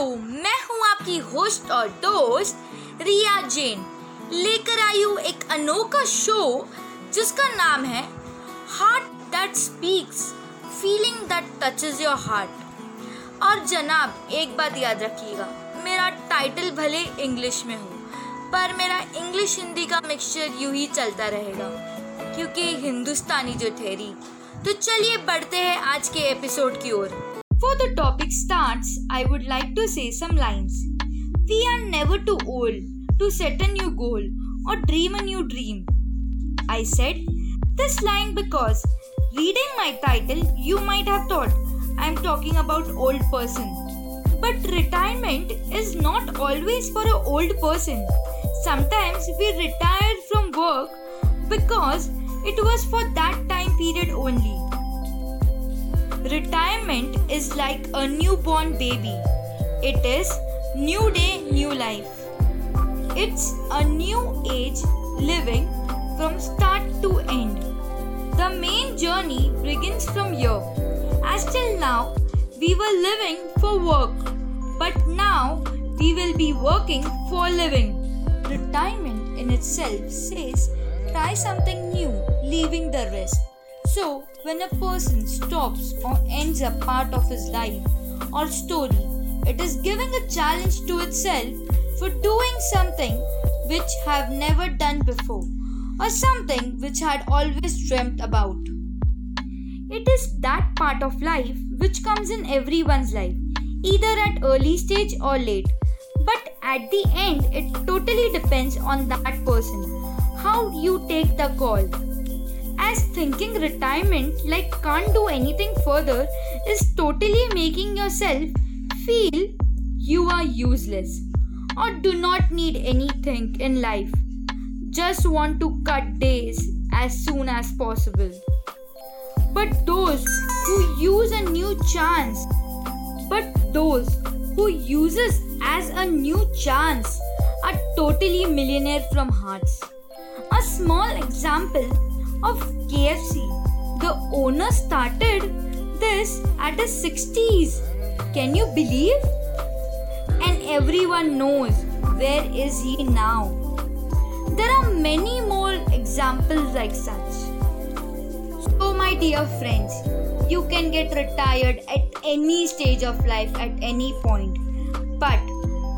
Hello मैं हूँ आपकी होस्ट और दोस्त रिया जैन। लेकर आई हूँ एक अनोखा शो जिसका नाम है heart that speaks feeling that touches your heart और जनाब, एक बात याद रखिएगा, मेरा टाइटल भले इंग्लिश में हो, पर मेरा इंग्लिश हिंदी का मिक्सचर यूँ ही चलता रहेगा, क्योंकि हिंदुस्तानी जो ठहरी। तो चलिए बढ़ते हैं आज के एपिसोड की ओर। For the topic starts, I would like to say some lines. We are never too old to set a new goal or dream a new dream. I said this line because reading my title, you might have thought I'm talking about old person. But retirement is not always for an old person. Sometimes we retire from work because it was for that time period only. Retirement is like a newborn baby. It is new day, new life. It's a new age living from start to end. The main journey begins from here. As till now, we were living for work, but now we will be working for living. Retirement in itself says try something new, leaving the rest. So, when a person stops or ends a part of his life or story, it is giving a challenge to itself for doing something which have never done before or something which had always dreamt about. It is that part of life which comes in everyone's life, either at early stage or late. But at the end, it totally depends on that person, how you take the call as thinking retirement like can't do anything further is totally making yourself feel you are useless or do not need anything in life. Just want to cut days as soon as possible. But those who use a new chance but those who uses as a new chance are totally millionaire from hearts. A small example of KFC. The owner started this at the 60s. Can you believe? And everyone knows where is he now. There are many more examples like such. So, my dear friends, you can get retired at any stage of life at any point, but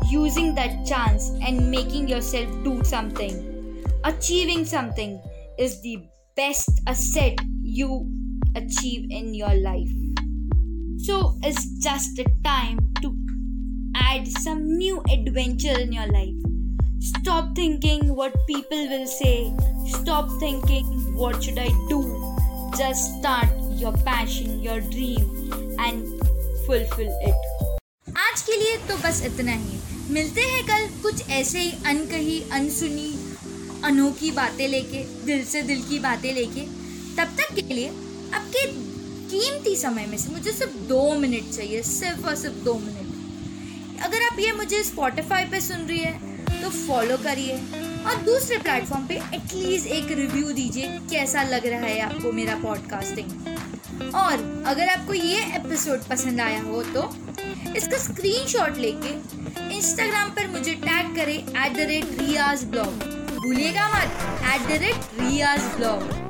using that chance and making yourself do something, achieving something is the best asset you achieve in your life. So it's just a time to add some new adventure in your life. Stop thinking what people will say. Stop thinking what should I do. Just start your passion, your dream and fulfill it. आज के लिए तो बस इतना ही मिलते हैं कल कुछ ऐसे ही अनकही अनसुनी अनोखी बातें लेके, दिल से दिल की बातें लेके, तब तक के लिए आपके कीमती समय में से मुझे सिर्फ़ दो मिनट चाहिए, सिर्फ़ और सिर्फ़ दो मिनट। अगर आप ये मुझे स्पॉटिफाई पे सुन रही है तो फॉलो करिए और दूसरे प्लेटफॉर्म पे एटलीस्ट एक रिव्यू दीजिए, कैसा लग रहा है आपको मेरा पॉडकास्टिंग और अगर आपको ये एपिसोड पसंद आया हो तो इसका स्क्रीनशॉट लेके इंस्टाग्राम पर मुझे टैग करें at the rate Riyaz blog भूलिएगा मत। At the rate Riyaz blog